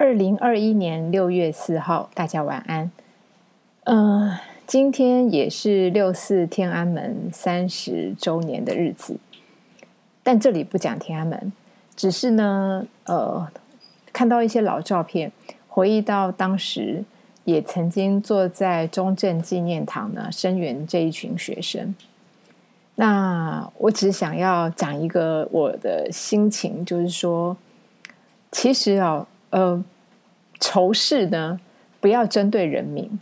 二零二一年六月四号，大家晚安。呃，今天也是六四天安门三十周年的日子，但这里不讲天安门，只是呢，呃，看到一些老照片，回忆到当时也曾经坐在中正纪念堂呢声援这一群学生。那我只想要讲一个我的心情，就是说，其实啊。呃，仇视呢，不要针对人民。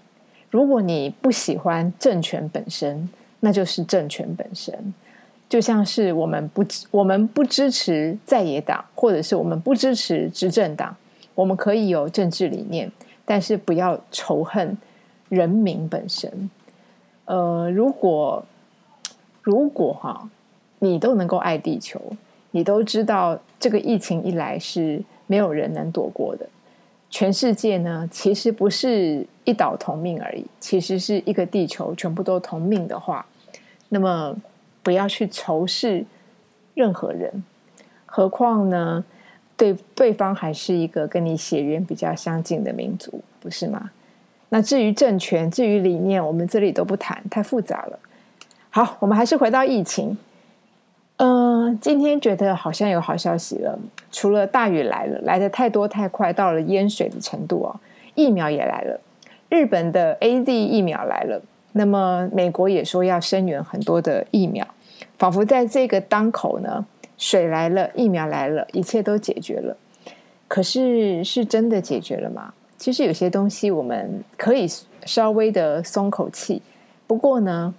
如果你不喜欢政权本身，那就是政权本身。就像是我们不我们不支持在野党，或者是我们不支持执政党，我们可以有政治理念，但是不要仇恨人民本身。呃，如果如果哈，你都能够爱地球，你都知道这个疫情一来是。没有人能躲过的，全世界呢，其实不是一岛同命而已，其实是一个地球全部都同命的话，那么不要去仇视任何人，何况呢，对对方还是一个跟你血缘比较相近的民族，不是吗？那至于政权，至于理念，我们这里都不谈，太复杂了。好，我们还是回到疫情。嗯，今天觉得好像有好消息了。除了大雨来了，来的太多太快，到了淹水的程度哦。疫苗也来了，日本的 A Z 疫苗来了。那么美国也说要声援很多的疫苗，仿佛在这个当口呢，水来了，疫苗来了，一切都解决了。可是是真的解决了吗？其实有些东西我们可以稍微的松口气。不过呢。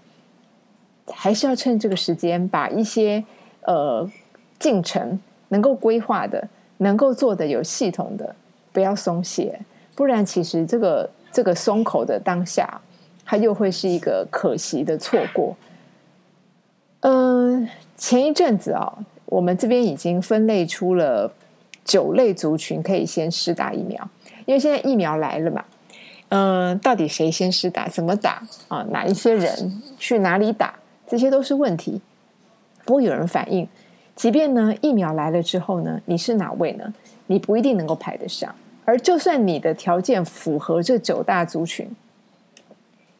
还是要趁这个时间，把一些呃进程能够规划的、能够做的有系统的，不要松懈，不然其实这个这个松口的当下，它又会是一个可惜的错过。嗯，前一阵子啊，我们这边已经分类出了九类族群可以先施打疫苗，因为现在疫苗来了嘛。嗯，到底谁先施打？怎么打啊？哪一些人去哪里打？这些都是问题，不过有人反映。即便呢，疫苗来了之后呢，你是哪位呢？你不一定能够排得上。而就算你的条件符合这九大族群，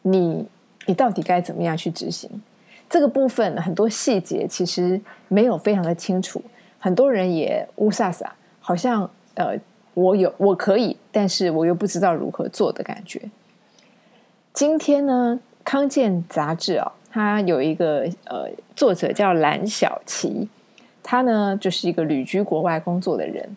你你到底该怎么样去执行？这个部分很多细节其实没有非常的清楚，很多人也乌撒撒，好像呃，我有我可以，但是我又不知道如何做的感觉。今天呢，《康健》杂志啊。他有一个呃，作者叫蓝小琪，他呢就是一个旅居国外工作的人，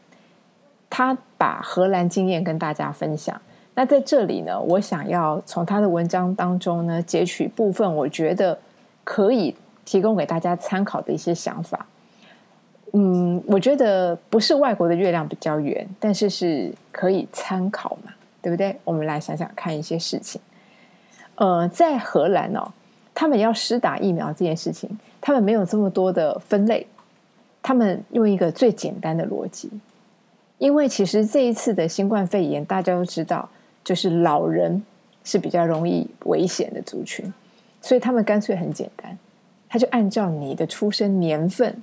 他把荷兰经验跟大家分享。那在这里呢，我想要从他的文章当中呢截取部分，我觉得可以提供给大家参考的一些想法。嗯，我觉得不是外国的月亮比较圆，但是是可以参考嘛，对不对？我们来想想看一些事情。呃，在荷兰哦。他们要施打疫苗这件事情，他们没有这么多的分类，他们用一个最简单的逻辑，因为其实这一次的新冠肺炎，大家都知道，就是老人是比较容易危险的族群，所以他们干脆很简单，他就按照你的出生年份、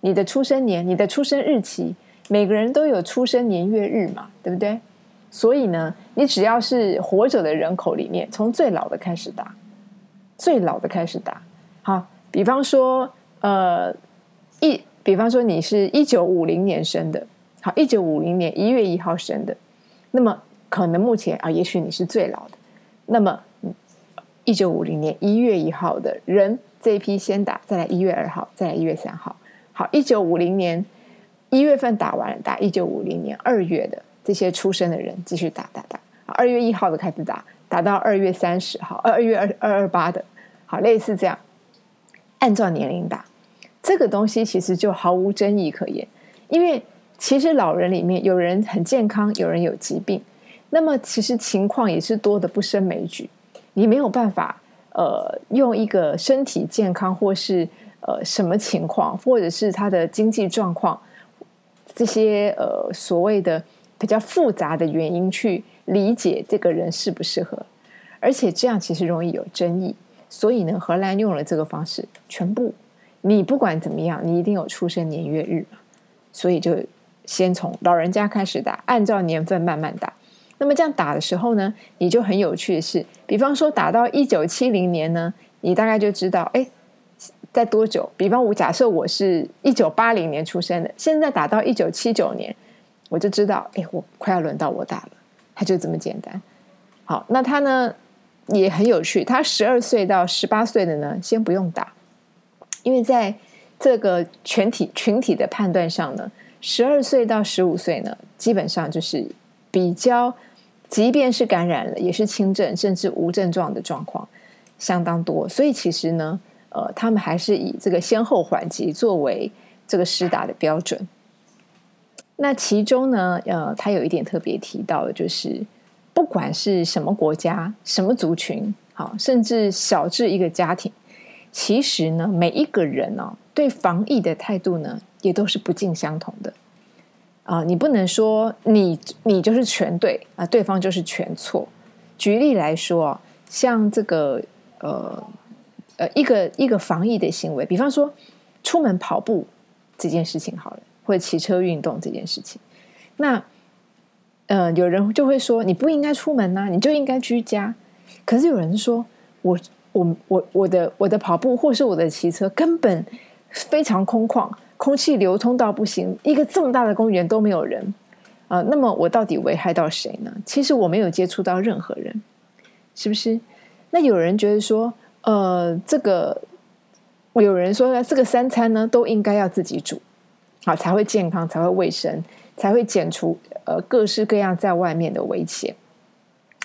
你的出生年、你的出生日期，每个人都有出生年月日嘛，对不对？所以呢，你只要是活着的人口里面，从最老的开始打。最老的开始打，好，比方说，呃，一，比方说你是一九五零年生的，好，一九五零年一月一号生的，那么可能目前啊，也许你是最老的，那么一九五零年一月一号的人这一批先打，再来一月二号，再来一月三号，好，一九五零年一月份打完了，打一九五零年二月的这些出生的人继续打打打，二月一号的开始打。打到二月三十号，二二月二二二八的，好，类似这样，按照年龄打，这个东西其实就毫无争议可言。因为其实老人里面有人很健康，有人有疾病，那么其实情况也是多的不胜枚举。你没有办法，呃，用一个身体健康或是呃什么情况，或者是他的经济状况这些呃所谓的比较复杂的原因去。理解这个人适不适合，而且这样其实容易有争议，所以呢，荷兰用了这个方式，全部你不管怎么样，你一定有出生年月日嘛，所以就先从老人家开始打，按照年份慢慢打。那么这样打的时候呢，你就很有趣的是，比方说打到一九七零年呢，你大概就知道，哎，在多久？比方我假设我是一九八零年出生的，现在打到一九七九年，我就知道，哎，我快要轮到我打了。它就这么简单。好，那他呢也很有趣，他十二岁到十八岁的呢，先不用打，因为在这个全体群体的判断上呢，十二岁到十五岁呢，基本上就是比较。即便是感染了，也是轻症甚至无症状的状况相当多，所以其实呢，呃，他们还是以这个先后缓急作为这个施打的标准。那其中呢，呃，他有一点特别提到的，就是不管是什么国家、什么族群，好，甚至小至一个家庭，其实呢，每一个人呢，对防疫的态度呢，也都是不尽相同的。啊，你不能说你你就是全对啊，对方就是全错。举例来说像这个呃呃一个一个防疫的行为，比方说出门跑步这件事情好了，或者骑车运动这件事情，那呃有人就会说你不应该出门呐，你就应该居家。可是有人说我我我我的我的跑步或是我的骑车根本非常空旷。空气流通到不行，一个这么大的公园都没有人啊，那么我到底危害到谁呢？其实我没有接触到任何人，是不是？那有人觉得说，呃，这个有人说呢，这个三餐呢都应该要自己煮，好才会健康，才会卫生，才会减除呃各式各样在外面的危险。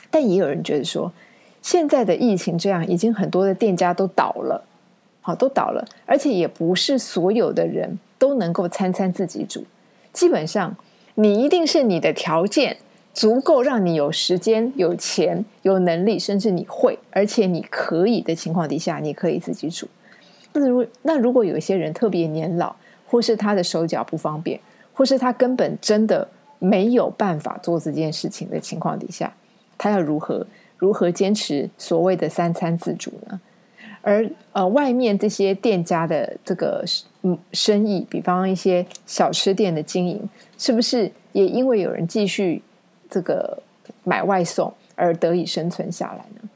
但也有人觉得说，现在的疫情这样，已经很多的店家都倒了，好都倒了，而且也不是所有的人。都能够餐餐自己煮，基本上你一定是你的条件足够，让你有时间、有钱、有能力，甚至你会，而且你可以的情况底下，你可以自己煮。那如那如果有一些人特别年老，或是他的手脚不方便，或是他根本真的没有办法做这件事情的情况底下，他要如何如何坚持所谓的三餐自主呢？而呃，外面这些店家的这个生意，比方一些小吃店的经营，是不是也因为有人继续这个买外送而得以生存下来呢？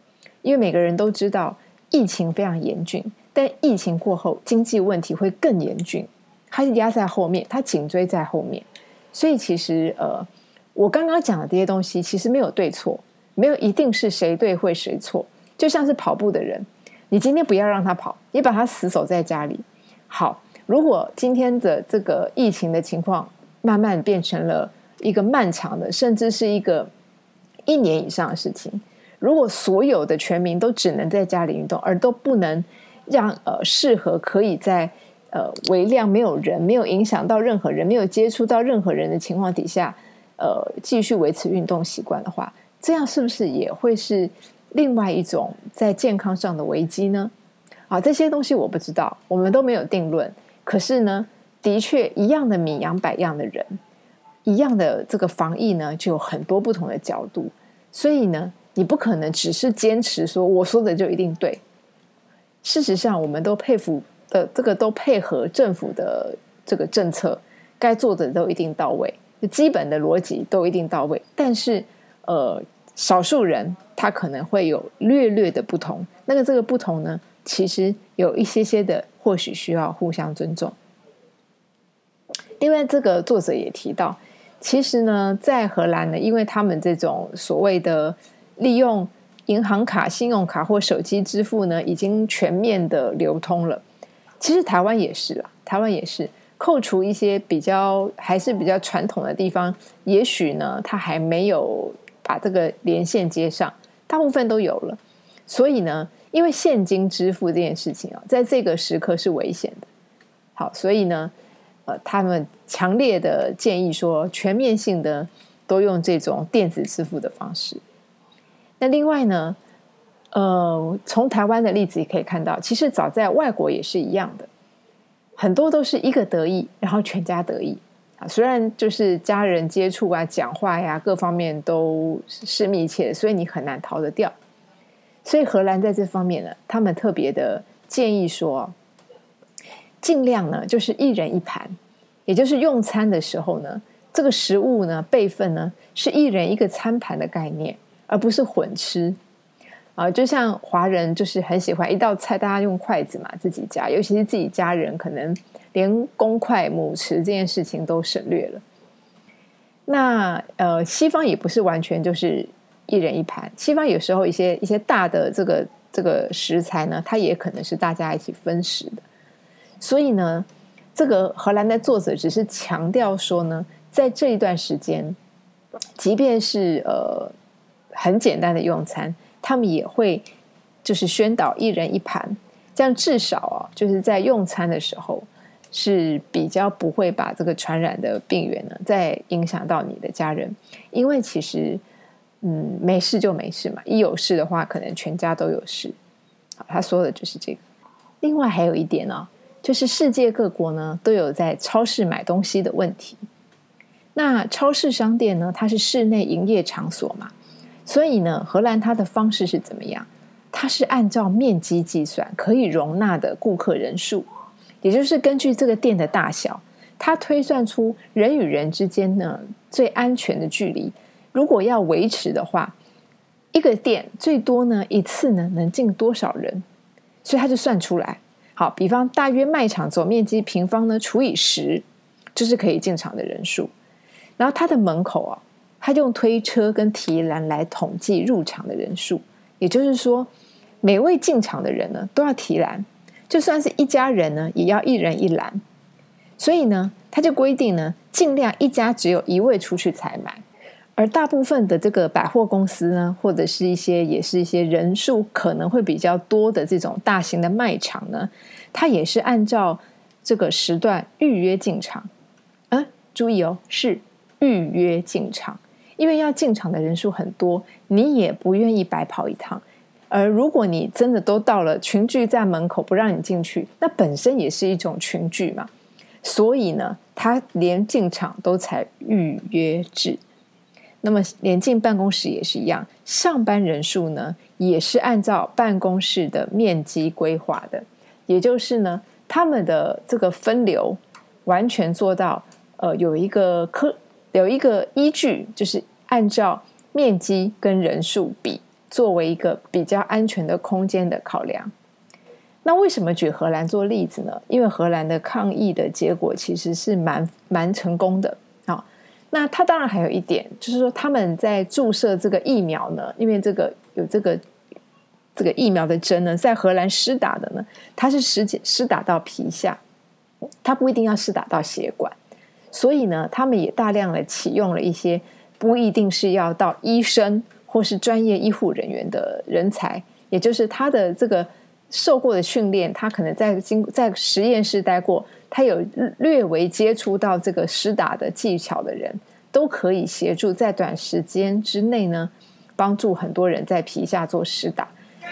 因为每个人都知道疫情非常严峻，但疫情过后经济问题会更严峻，它压在后面，它颈椎在后面。所以其实呃，我刚刚讲的这些东西，其实没有对错，没有一定是谁对或谁错，就像是跑步的人。你今天不要让他跑，你把他死守在家里。好，如果今天的这个疫情的情况慢慢变成了一个漫长的，甚至是一个一年以上的事情，如果所有的全民都只能在家里运动，而都不能让呃适合可以在呃微量没有人、没有影响到任何人、没有接触到任何人的情况底下，呃继续维持运动习惯的话，这样是不是也会是？另外一种在健康上的危机呢？啊，这些东西我不知道，我们都没有定论。可是呢，的确一样的米养百样的人，一样的这个防疫呢，就有很多不同的角度。所以呢，你不可能只是坚持说我说的就一定对。事实上，我们都佩服的这个都配合政府的这个政策，该做的都一定到位，基本的逻辑都一定到位。但是，呃。少数人他可能会有略略的不同，那个这个不同呢，其实有一些些的，或许需要互相尊重。另外，这个作者也提到，其实呢，在荷兰呢，因为他们这种所谓的利用银行卡、信用卡或手机支付呢，已经全面的流通了。其实台湾也是啦，台湾也是，扣除一些比较还是比较传统的地方，也许呢，它还没有。把这个连线接上，大部分都有了。所以呢，因为现金支付这件事情啊，在这个时刻是危险的。好，所以呢，呃，他们强烈的建议说，全面性的都用这种电子支付的方式。那另外呢，呃，从台湾的例子也可以看到，其实早在外国也是一样的，很多都是一个得意，然后全家得意。啊，虽然就是家人接触啊、讲话呀，各方面都是密切，所以你很难逃得掉。所以荷兰在这方面呢，他们特别的建议说，尽量呢就是一人一盘，也就是用餐的时候呢，这个食物呢备份呢是一人一个餐盘的概念，而不是混吃啊。就像华人就是很喜欢一道菜大家用筷子嘛，自己夹，尤其是自己家人，可能连公筷母匙这件事情都省略了。那呃，西方也不是完全就是一人一盘，西方有时候一些一些大的这个这个食材呢，它也可能是大家一起分食的。所以呢，这个荷兰的作者只是强调说呢，在这一段时间，即便是呃很简单的用餐，他们也会就是宣导一人一盘，这样至少啊，就是在用餐的时候。是比较不会把这个传染的病源呢，再影响到你的家人，因为其实，嗯，没事就没事嘛，一有事的话，可能全家都有事。好，他说的就是这个。另外还有一点呢，就是世界各国呢都有在超市买东西的问题。那超市商店呢，它是室内营业场所嘛，所以呢，荷兰它的方式是怎么样？它是按照面积计算，可以容纳的顾客人数。也就是根据这个店的大小，它推算出人与人之间呢最安全的距离。如果要维持的话，一个店最多呢一次呢能进多少人？所以他就算出来。好，比方大约卖场总面积平方呢除以十，就是可以进场的人数。然后它的门口啊，他就用推车跟提篮来统计入场的人数。也就是说，每位进场的人呢都要提篮。就算是一家人呢，也要一人一篮。所以呢，他就规定呢，尽量一家只有一位出去采买。而大部分的这个百货公司呢，或者是一些也是一些人数可能会比较多的这种大型的卖场呢，它也是按照这个时段预约进场。嗯，注意哦，是预约进场，因为要进场的人数很多，你也不愿意白跑一趟。而如果你真的都到了群聚在门口不让你进去，那本身也是一种群聚嘛。所以呢，他连进场都采预约制。那么连进办公室也是一样，上班人数呢也是按照办公室的面积规划的。也就是呢，他们的这个分流完全做到呃有一个科有一个依据，就是按照面积跟人数比。作为一个比较安全的空间的考量，那为什么举荷兰做例子呢？因为荷兰的抗疫的结果其实是蛮蛮成功的啊。那它当然还有一点，就是说他们在注射这个疫苗呢，因为这个有这个这个疫苗的针呢，在荷兰施打的呢，它是施施打到皮下，它不一定要施打到血管，所以呢，他们也大量的启用了一些不一定是要到医生。或是专业医护人员的人才，也就是他的这个受过的训练，他可能在经在实验室待过，他有略微接触到这个施打的技巧的人，都可以协助在短时间之内呢，帮助很多人在皮下做施打，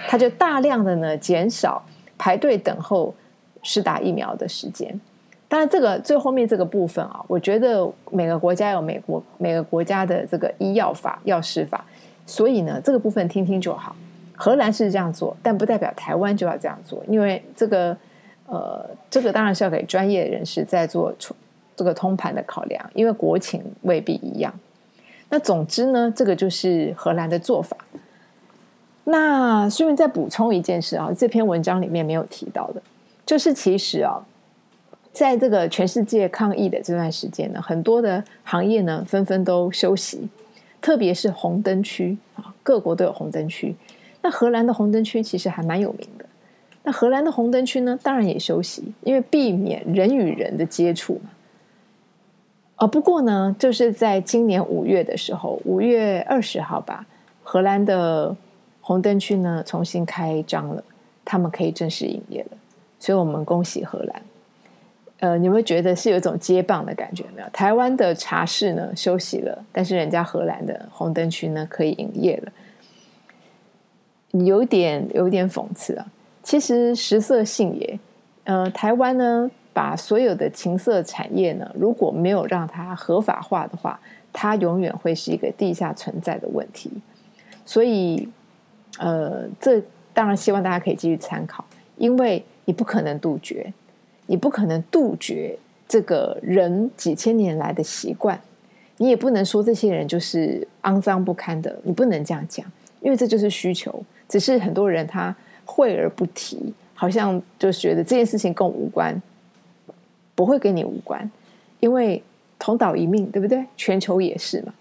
他就大量的呢减少排队等候施打疫苗的时间。当然，这个最后面这个部分啊，我觉得每个国家有美国每个国家的这个医药法、药师法。所以呢，这个部分听听就好。荷兰是这样做，但不代表台湾就要这样做，因为这个呃，这个当然是要给专业人士在做这个通盘的考量，因为国情未必一样。那总之呢，这个就是荷兰的做法。那顺便再补充一件事啊，这篇文章里面没有提到的，就是其实啊，在这个全世界抗疫的这段时间呢，很多的行业呢纷纷都休息。特别是红灯区啊，各国都有红灯区。那荷兰的红灯区其实还蛮有名的。那荷兰的红灯区呢，当然也休息，因为避免人与人的接触嘛。啊，不过呢，就是在今年五月的时候，五月二十号吧，荷兰的红灯区呢重新开张了，他们可以正式营业了。所以我们恭喜荷兰。呃，你会觉得是有一种接棒的感觉没有？台湾的茶室呢休息了，但是人家荷兰的红灯区呢可以营业了，有点有点讽刺啊。其实食色性也，呃，台湾呢把所有的情色产业呢，如果没有让它合法化的话，它永远会是一个地下存在的问题。所以，呃，这当然希望大家可以继续参考，因为你不可能杜绝。你不可能杜绝这个人几千年来的习惯，你也不能说这些人就是肮脏不堪的，你不能这样讲，因为这就是需求。只是很多人他讳而不提，好像就觉得这件事情跟我无关，不会跟你无关，因为同岛一命，对不对？全球也是嘛，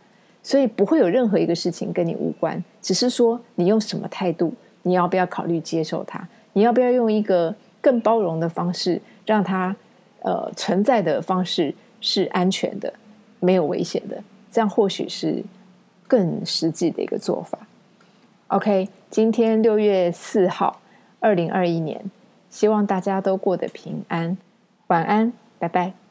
所以不会有任何一个事情跟你无关，只是说你用什么态度，你要不要考虑接受它？你要不要用一个更包容的方式，让它呃存在的方式是安全的？没有危险的，这样或许是更实际的一个做法。OK，今天六月四号，二零二一年，希望大家都过得平安，晚安，拜拜。